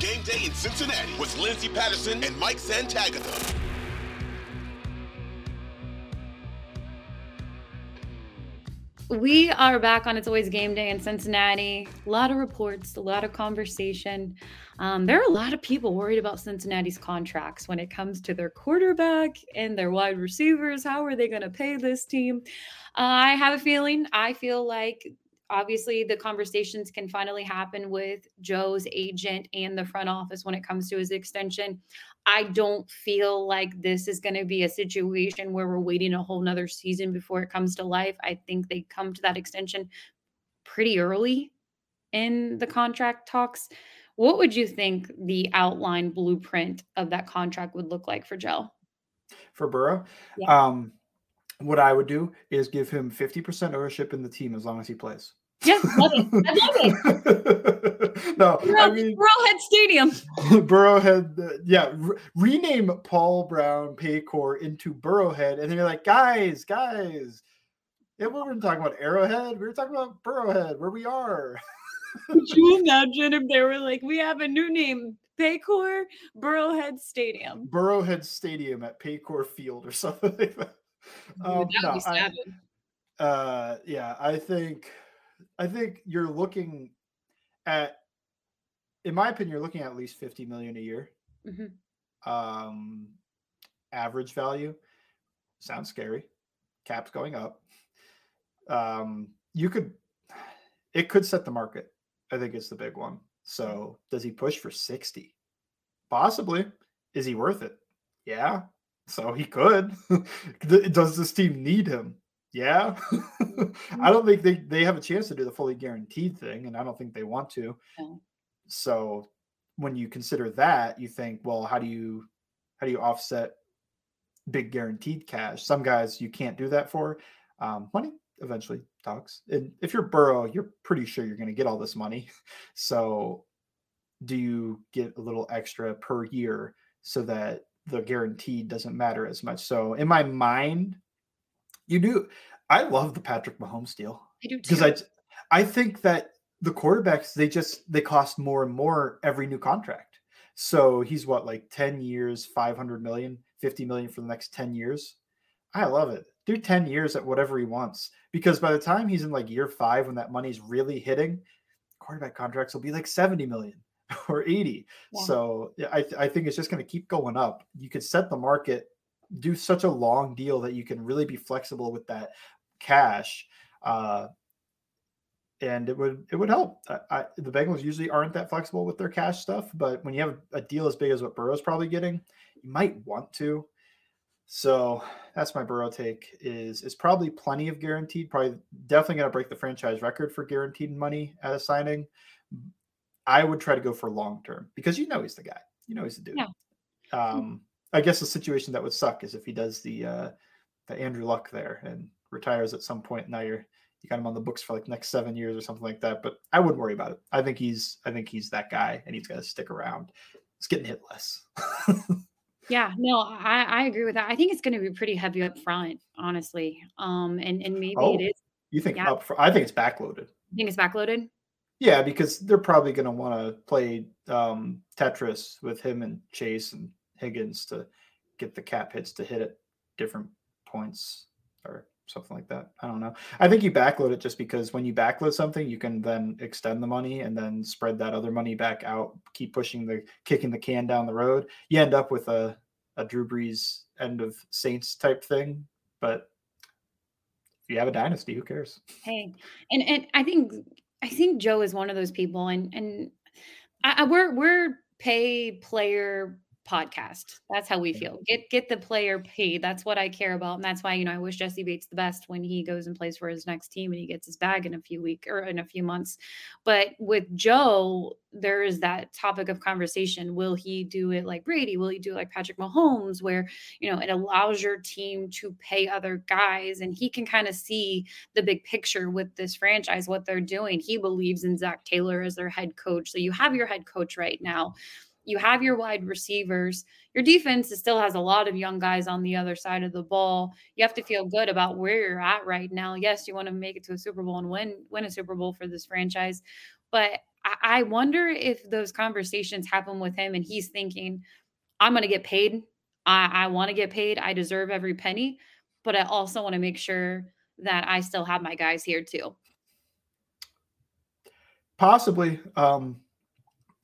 Game Day in Cincinnati with Lindsay Patterson and Mike Santagata. We are back on It's Always Game Day in Cincinnati. A lot of reports, a lot of conversation. Um, there are a lot of people worried about Cincinnati's contracts when it comes to their quarterback and their wide receivers. How are they going to pay this team? Uh, I have a feeling, I feel like obviously the conversations can finally happen with Joe's agent and the front office when it comes to his extension. I don't feel like this is going to be a situation where we're waiting a whole nother season before it comes to life. I think they come to that extension pretty early in the contract talks. What would you think the outline blueprint of that contract would look like for Joe? For Burrow? Yeah. Um, what I would do is give him 50% ownership in the team as long as he plays. Yeah, love it. I love it. no, Burrow, I mean Burrowhead Stadium. Burrowhead, uh, yeah. Re- rename Paul Brown Paycor into Burrowhead, and then you're like, guys, guys. Yeah, we weren't talking about Arrowhead. We were talking about Burrowhead, where we are. Could you imagine if they were like, we have a new name, Paycor Burrowhead Stadium? Burrowhead Stadium at Paycor Field or something like that. Um, Dude, no, I, uh, yeah, I think I think you're looking at, in my opinion, you're looking at at least 50 million a year. Mm-hmm. Um, average value sounds scary. Caps going up. Um, you could, it could set the market. I think it's the big one. So does he push for 60? Possibly. Is he worth it? Yeah. So he could. does this team need him? Yeah. I don't think they, they have a chance to do the fully guaranteed thing, and I don't think they want to. So when you consider that, you think, well, how do you how do you offset big guaranteed cash? Some guys you can't do that for. Um, money eventually talks. And if you're Burrow, you're pretty sure you're going to get all this money. So do you get a little extra per year so that the guaranteed doesn't matter as much? So in my mind, you do. I love the Patrick Mahomes deal. I do too. because I I think that the quarterbacks they just they cost more and more every new contract. So he's what like 10 years, 500 million, 50 million for the next 10 years. I love it. Do 10 years at whatever he wants because by the time he's in like year 5 when that money's really hitting, quarterback contracts will be like 70 million or 80. Yeah. So yeah, I, I think it's just going to keep going up. You could set the market do such a long deal that you can really be flexible with that cash. Uh, and it would it would help. I, I, the Bengals usually aren't that flexible with their cash stuff, but when you have a deal as big as what Burrow's probably getting, you might want to. So that's my Burrow take. Is is probably plenty of guaranteed. Probably definitely going to break the franchise record for guaranteed money at a signing. I would try to go for long term because you know he's the guy. You know he's the dude. Yeah. Um, I guess the situation that would suck is if he does the uh, the Andrew Luck there and retires at some point. Now you're you got him on the books for like next seven years or something like that. But I wouldn't worry about it. I think he's I think he's that guy and he's got to stick around. He's getting hit less. yeah, no, I, I agree with that. I think it's going to be pretty heavy up front, honestly. Um, and and maybe oh, it is. You think yeah. up? Front, I think it's backloaded. You think it's backloaded? Yeah, because they're probably going to want to play um, Tetris with him and Chase and Higgins to get the cap hits to hit at different points or something like that. I don't know. I think you backload it just because when you backload something, you can then extend the money and then spread that other money back out, keep pushing the kicking the can down the road. You end up with a, a Drew Brees end of Saints type thing. But if you have a dynasty, who cares? Hey, and and I think I think Joe is one of those people, and and I, I, we're we're pay player podcast. That's how we feel. Get get the player paid. That's what I care about, and that's why you know I wish Jessie Bates the best when he goes and plays for his next team and he gets his bag in a few weeks or in a few months. But with Joe, there is that topic of conversation. Will he do it like Brady? Will he do it like Patrick Mahomes, where you know it allows your team to pay other guys, and he can kind of see the big picture with this franchise, what they're doing. He believes in Zac Taylor as their head coach. So you have your head coach right now you have your wide receivers. Your defense still has a lot of young guys on the other side of the ball. You have to feel good about where you're at right now. Yes, you want to make it to a Super Bowl and win win a Super Bowl for this franchise, but I, wonder if those conversations happen with him and he's thinking, "I'm going to get paid. I, I want to get paid. I deserve every penny, but I also want to make sure that I still have my guys here too." Possibly. Um,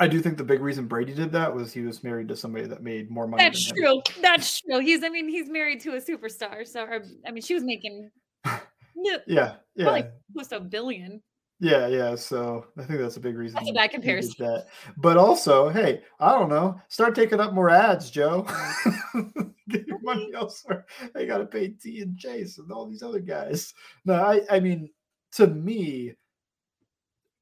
I do think the big reason Brady did that was he was married to somebody that made more money. That's true. Him. That's true. He's, I mean, he's married to a superstar. So, or, I mean, she was making, yeah, yeah, like close to a billion. Yeah, yeah. So I think that's a big reason. That's a bad comparison. That. But also, hey, I don't know. Start taking up more ads, Joe. Get your money elsewhere. I got to pay T and Chase and all these other guys. No, I, I mean, to me,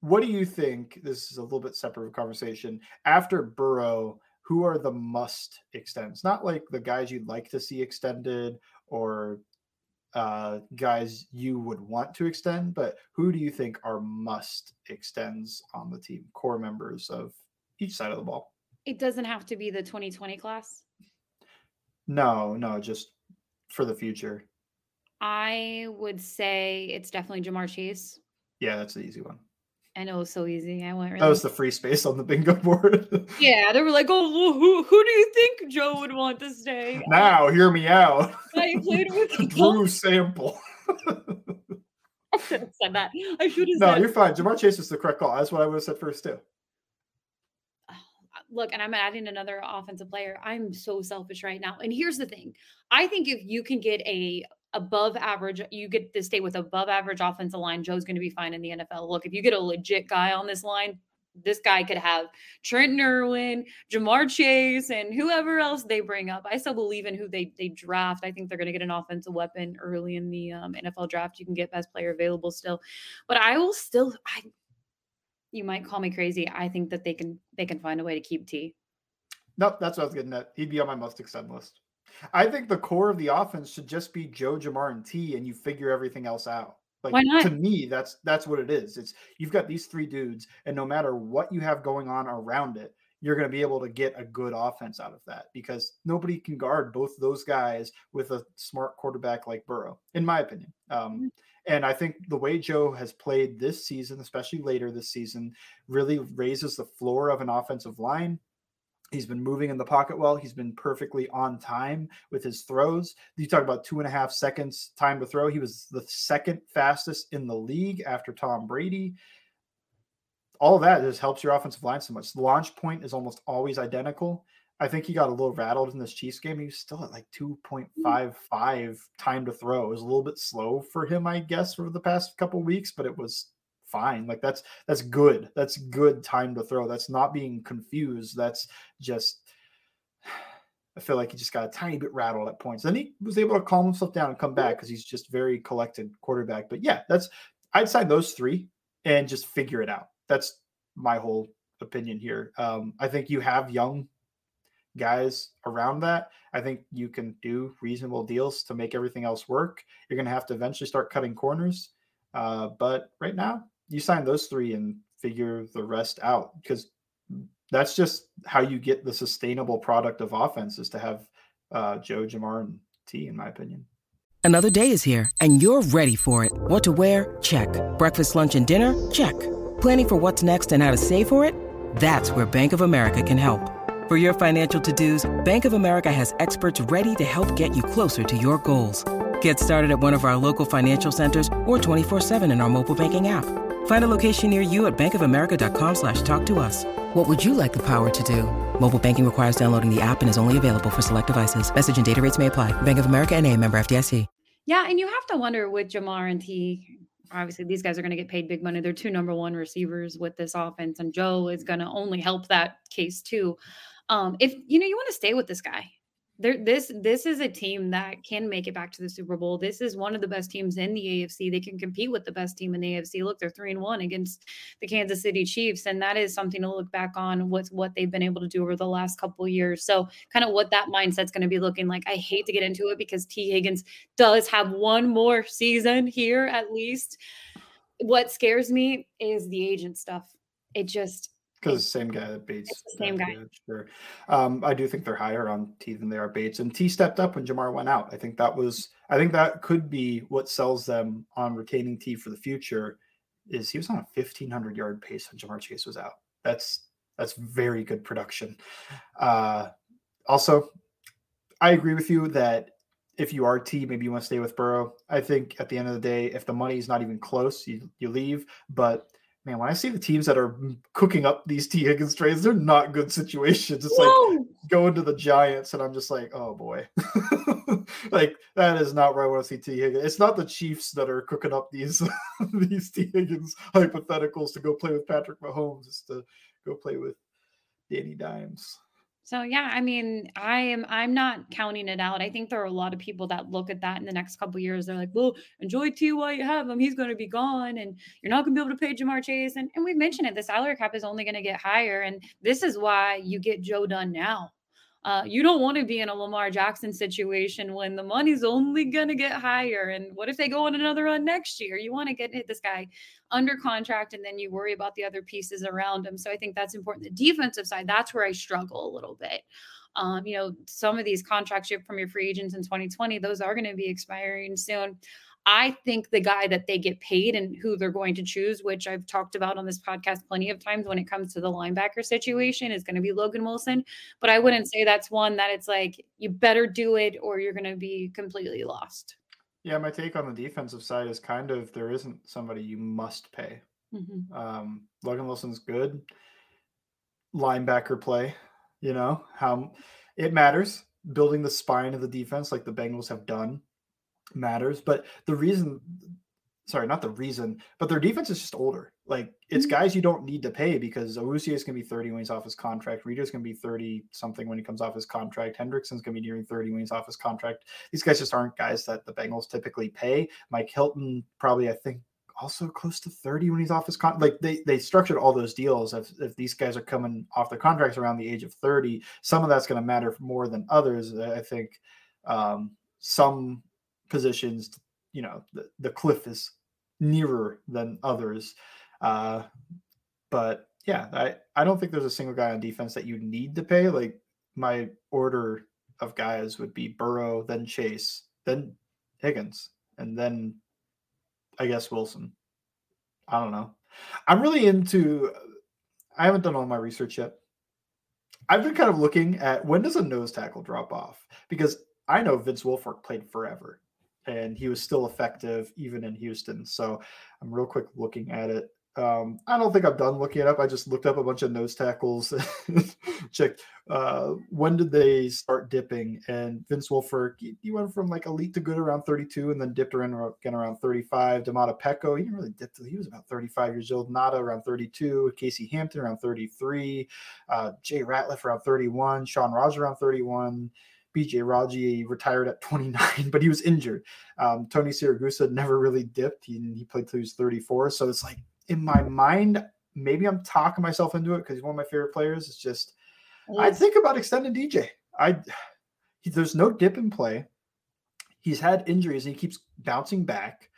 what do you think? This is a little bit separate of conversation. After Burrow, who are the must extends? Not like the guys you'd like to see extended or uh, guys you would want to extend, but who do you think are must extends on the team, core members of each side of the ball? It doesn't have to be the 2020 class. No, no, just for the future. I would say it's definitely Ja'Marr Chase. Yeah, that's the easy one. I know it was so easy. I went. Really that was the free space on the bingo board. yeah, they were like, "Oh, who who do you think Joe would want to stay?" Now, hear me out. I played with Drew Sample. I should have said that. I should have. No, said... you're fine. Ja'Marr Chase is the correct call. That's what I would have said first too. Look, and I'm adding another offensive player. I'm so selfish right now. And here's the thing: I think if you can get a above average, you get to stay with above average offensive line, Joe's going to be fine in the NFL. Look, if you get a legit guy on this line, this guy could have Trent Irwin, Ja'Marr Chase, and whoever else they bring up. I still believe in who they they draft. I think they're going to get an offensive weapon early in the um, NFL draft. You can get best player available still, but I will still. I you might call me crazy. I think that they can they can find a way to keep T. Nope, that's what I was getting at. He'd be on my most extend list. I think the core of the offense should just be Joe, Ja'Marr, and T, and you figure everything else out. Like Why not? to me, that's that's what it is. It's you've got these three dudes, and no matter what you have going on around it, you're going to be able to get a good offense out of that because nobody can guard both those guys with a smart quarterback like Burrow, in my opinion. Um, mm-hmm. and I think the way Joe has played this season, especially later this season, really raises the floor of an offensive line He's been moving in the pocket well. He's been perfectly on time with his throws. You talk about two and a half seconds time to throw. He was the second fastest in the league after Tom Brady. All of that just helps your offensive line so much. The launch point is almost always identical. I think he got a little rattled in this Chiefs game. He was still at like 2.55 time to throw. It was a little bit slow for him, I guess, over the past couple weeks, but it was fine. Like that's that's good. That's good time to throw. That's not being confused. That's just I feel like he just got a tiny bit rattled at points. Then he was able to calm himself down and come back because he's just very collected quarterback. But yeah, that's I'd sign those three and just figure it out. That's my whole opinion here. Um, I think you have young guys around that. I think you can do reasonable deals to make everything else work. You're going to have to eventually start cutting corners. Uh, but right now, you sign those three and figure the rest out because that's just how you get the sustainable product of offense is to have uh, Joe, Ja'Marr, and T, in my opinion. Another day is here and you're ready for it. What to wear? Check. Breakfast, lunch, and dinner? Check. Planning for what's next and how to save for it? That's where Bank of America can help. For your financial to-dos, Bank of America has experts ready to help get you closer to your goals. Get started at one of our local financial centers or 24-7 in our mobile banking app. Find a location near you at bankofamerica.com slash talk to us. What would you like the power to do? Mobile banking requires downloading the app and is only available for select devices. Message and data rates may apply. Bank of America and a member FDIC. Yeah, and you have to wonder with Ja'Marr and T. Obviously, these guys are going to get paid big money. They're two number one receivers with this offense, and Joe is going to only help that case too. Um, if you know you want to stay with this guy, this this is a team that can make it back to the Super Bowl. This is one of the best teams in the AFC. They can compete with the best team in the AFC. Look, they're three and one against the Kansas City Chiefs, and that is something to look back on. What's what they've been able to do over the last couple years. So, kind of what that mindset's going to be looking like. I hate to get into it because T. Higgins does have one more season here at least. What scares me is the agent stuff. It just because same guy that Bates. The same guy. Sure. Um, I do think they're higher on T than they are Bates, and T stepped up when Ja'Marr went out. I think that was. I think that could be what sells them on retaining T for the future. Is he was on a fifteen hundred yard pace when Ja'Marr Chase was out. That's that's very good production. Uh, also, I agree with you that if you are T, maybe you want to stay with Burrow. I think at the end of the day, if the money is not even close, you you leave. But man, when I see the teams that are cooking up these T. Higgins trades, they're not good situations. It's Whoa. like going to the Giants, and I'm just like, oh boy, like that is not where I want to see T. Higgins. It's not the Chiefs that are cooking up these these T. Higgins hypotheticals to go play with Patrick Mahomes. It's to go play with Danny Dimes. So yeah, I mean, I am I'm not counting it out. I think there are a lot of people that look at that in the next couple years. They're like, well, enjoy T while you have him. He's going to be gone, and you're not going to be able to pay Ja'Marr Chase. And and we've mentioned it. The salary cap is only going to get higher, and this is why you get Joe done now. Uh, you don't want to be in a Lamar Jackson situation when the money's only going to get higher. And what if they go on another run next year? You want to get hit this guy under contract and then you worry about the other pieces around him. So I think that's important. The defensive side, that's where I struggle a little bit. Um, you know, some of these contracts you have from your free agents in 2020, those are going to be expiring soon. I think the guy that they get paid and who they're going to choose, which I've talked about on this podcast plenty of times when it comes to the linebacker situation, is going to be Logan Wilson. But I wouldn't say that's one that it's like you better do it or you're going to be completely lost. Yeah, my take on the defensive side is kind of there isn't somebody you must pay. Mm-hmm. Um, Logan Wilson's good. Linebacker play, you know, how it matters. Building the spine of the defense like the Bengals have done matters. But the reason, sorry, not the reason, but their defense is just older. Like it's mm-hmm. guys you don't need to pay because Awuzie is going to be 30 when he's off his contract. Reader's going to be 30 something when he comes off his contract. Hendrickson's going to be nearing 30 when he's off his contract. These guys just aren't guys that the Bengals typically pay. Mike Hilton probably, I think, also close to 30 when he's off his con like they they structured all those deals if, if these guys are coming off their contracts around the age of 30 some of that's going to matter more than others i think um, some positions, you know, the, the cliff is nearer than others. Uh, but yeah, I, I don't think there's a single guy on defense that you need to pay. Like my order of guys would be Burrow, then Chase, then Higgins, and then I guess Wilson. I don't know. I'm really into. I haven't done all my research yet. I've been kind of looking at when does a nose tackle drop off because I know Vince Wilfork played forever and he was still effective even in Houston. So I'm real quick looking at it. Um, I don't think I'm done looking it up. I just looked up a bunch of nose tackles, checked uh, when did they start dipping. And Vince Wilfork, he, he, went from like elite to good around 32, and then dipped around again around 35. Domata Peko, he didn't really dip. He was about 35 years old. Ngata around 32. Casey Hampton around 33. Uh, Jay Ratliff around 31. Shaun Rogers around 31. BJ Raji retired at 29, but he was injured. Um, Tony Siragusa never really dipped. He, he played till he was 34. So it's like in my mind, maybe I'm talking myself into it because he's one of my favorite players. It's just yes. I think about extending DJ. I he, there's no dip in play. He's had injuries and he keeps bouncing back.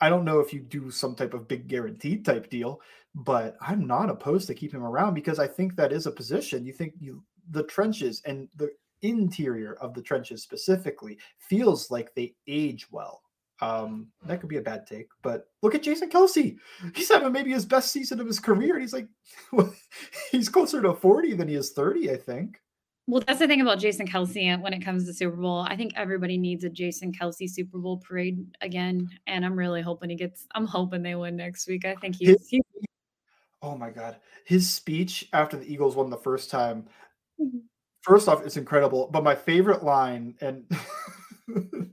I don't know if you do some type of big guaranteed type deal, but I'm not opposed to keep him around because I think that is a position. You think you the trenches and the interior of the trenches specifically feels like they age well. Um, that could be a bad take, but look at Jason Kelce. He's having maybe his best season of his career, and he's like, he's closer to 40 than he is 30, I think. Well, that's the thing about Jason Kelce when it comes to Super Bowl. I think everybody needs a Jason Kelce Super Bowl parade again, and I'm really hoping he gets. I'm hoping they win next week. I think he's. His, he's oh my god, his speech after the Eagles won the first time. First off, it's incredible. But my favorite line, and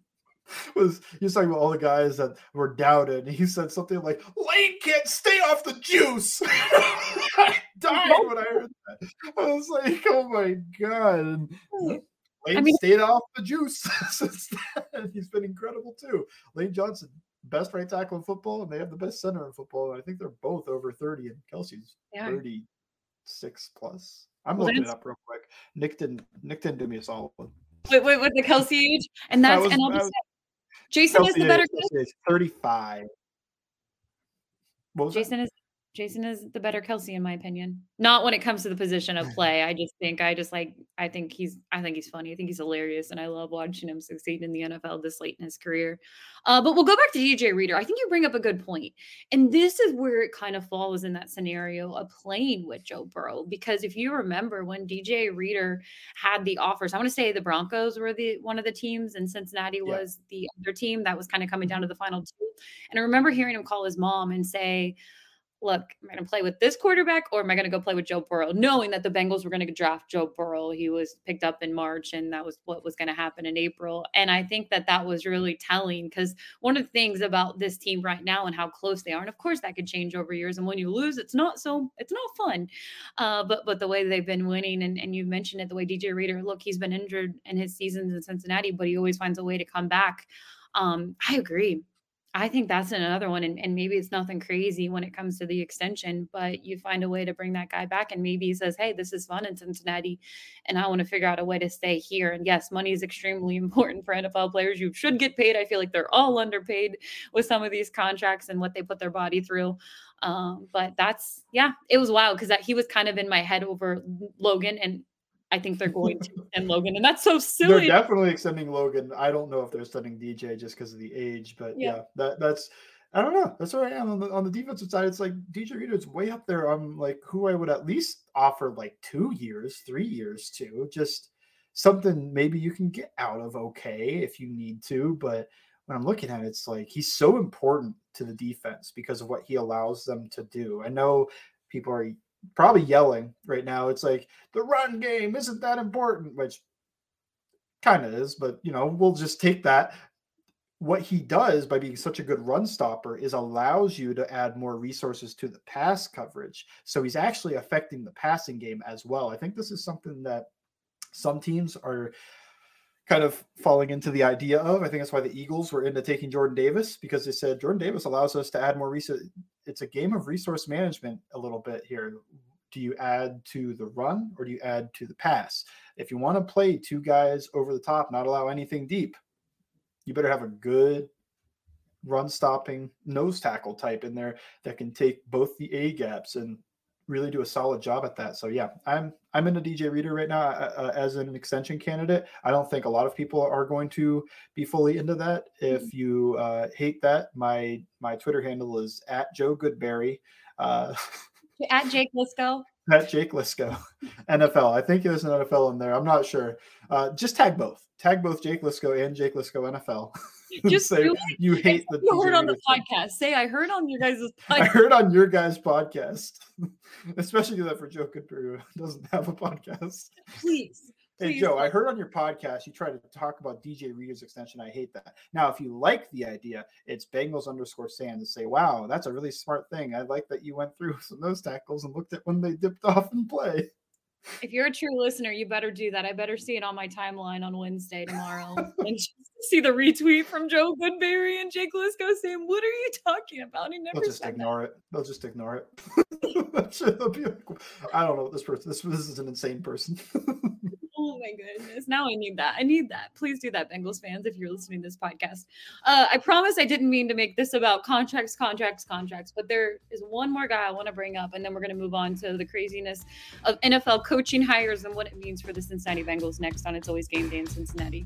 was he was talking about all the guys that were doubted. He said something like, "Lane can't stay off the juice." I died when I heard that. I was like, "Oh my god!" And hmm. Lane I mean, stayed off the juice since then. He's been incredible too. Lane Johnson, best right tackle in football, and they have the best center in football. And I think they're both over thirty, and Kelce's yeah. thirty-six plus. I'm well, looking it up real quick. Nick didn't. Nick didn't do me a solid. one. Wait, wait, with the Kelce age, and that's was, and I'll just Jason Kelce is the better. Is Thirty-five. Jason that? is Jason is the better Kelce in my opinion. Not when it comes to the position of play. I just think I just like I think he's I think he's funny. I think he's hilarious and I love watching him succeed in the NFL this late in his career. Uh, but we'll go back to DJ Reader. I think you bring up a good point. And this is where it kind of falls in that scenario of playing with Joe Burrow because if you remember when DJ Reader had the offers, I want to say the Broncos were the one of the teams and Cincinnati yeah. was the other team that was kind of coming down to the final two. And I remember hearing him call his mom and say look, am I going to play with this quarterback or am I going to go play with Joe Burrow? Knowing that the Bengals were going to draft Joe Burrow. He was picked up in March and that was what was going to happen in April. And I think that that was really telling because one of the things about this team right now and how close they are, and of course that could change over years. And when you lose, it's not so, it's not fun. Uh, but, but the way they've been winning and, and you mentioned it, the way DJ Reader, look, he's been injured in his seasons in Cincinnati, but he always finds a way to come back. Um, I agree. I think that's another one. And, and maybe it's nothing crazy when it comes to the extension, but you find a way to bring that guy back. And maybe he says, Hey, this is fun in Cincinnati. And I want to figure out a way to stay here. And yes, money is extremely important for NFL players. You should get paid. I feel like they're all underpaid with some of these contracts and what they put their body through. Um, but that's, yeah, it was wild because he was kind of in my head over Logan. And I think they're going to extend Logan, and that's so silly. They're definitely extending Logan. I don't know if they're extending DJ just because of the age, but yeah, yeah that that's I don't know. That's where I am on the on the defensive side. It's like DJ Reader is way up there I'm like who I would at least offer like two years, three years to just something maybe you can get out of okay if you need to. But when I'm looking at it, it's like he's so important to the defense because of what he allows them to do. I know people are probably yelling right now. It's like the run game isn't that important, which kind of is, but you know, we'll just take that. What he does by being such a good run stopper is allows you to add more resources to the pass coverage. So he's actually affecting the passing game as well. I think this is something that some teams are kind of falling into the idea of. I think that's why the Eagles were into taking Jordan Davis because they said Jordan Davis allows us to add more. It's a game of resource management a little bit here. Do you add to the run or do you add to the pass? If you want to play two guys over the top, not allow anything deep, you better have a good run stopping nose tackle type in there that can take both the A gaps and really do a solid job at that. So yeah, I'm I'm in a DJ Reader right now uh, as an extension candidate. I don't think a lot of people are going to be fully into that. If mm-hmm. you uh, hate that, my my Twitter handle is at Joe Goodberry. Uh, at Jake Liscow. At Jake Liscow, NFL. I think there's an NFL in there. I'm not sure. Uh, just tag both. Tag both Jake Liscow and Jake Liscow NFL. Just say you hate the you heard on the podcast. Say I heard on your guys' podcast. I heard on your guys' podcast. Especially do that for Joe Goodberry, who doesn't have a podcast. Please. Hey Joe, I heard on your podcast you tried to talk about DJ Reader's extension. I hate that. Now, if you like the idea, it's Bengals underscore Sans to say, "Wow, that's a really smart thing. I like that you went through some those tackles and looked at when they dipped off and play." If you're a true listener, you better do that. I better see it on my timeline on Wednesday tomorrow and see the retweet from Joe Goodberry and Jake Liscow saying, "What are you talking about?" He never. They'll just ignore that. it. They'll just ignore it. I don't know this person. This this is an insane person. Oh my goodness. Now I need that. I need that. Please do that, Bengals fans, if you're listening to this podcast. Uh, I promise I didn't mean to make this about contracts, contracts, contracts, but there is one more guy I want to bring up, and then we're going to move on to the craziness of NFL coaching hires and what it means for the Cincinnati Bengals next on It's Always Game Day in Cincinnati.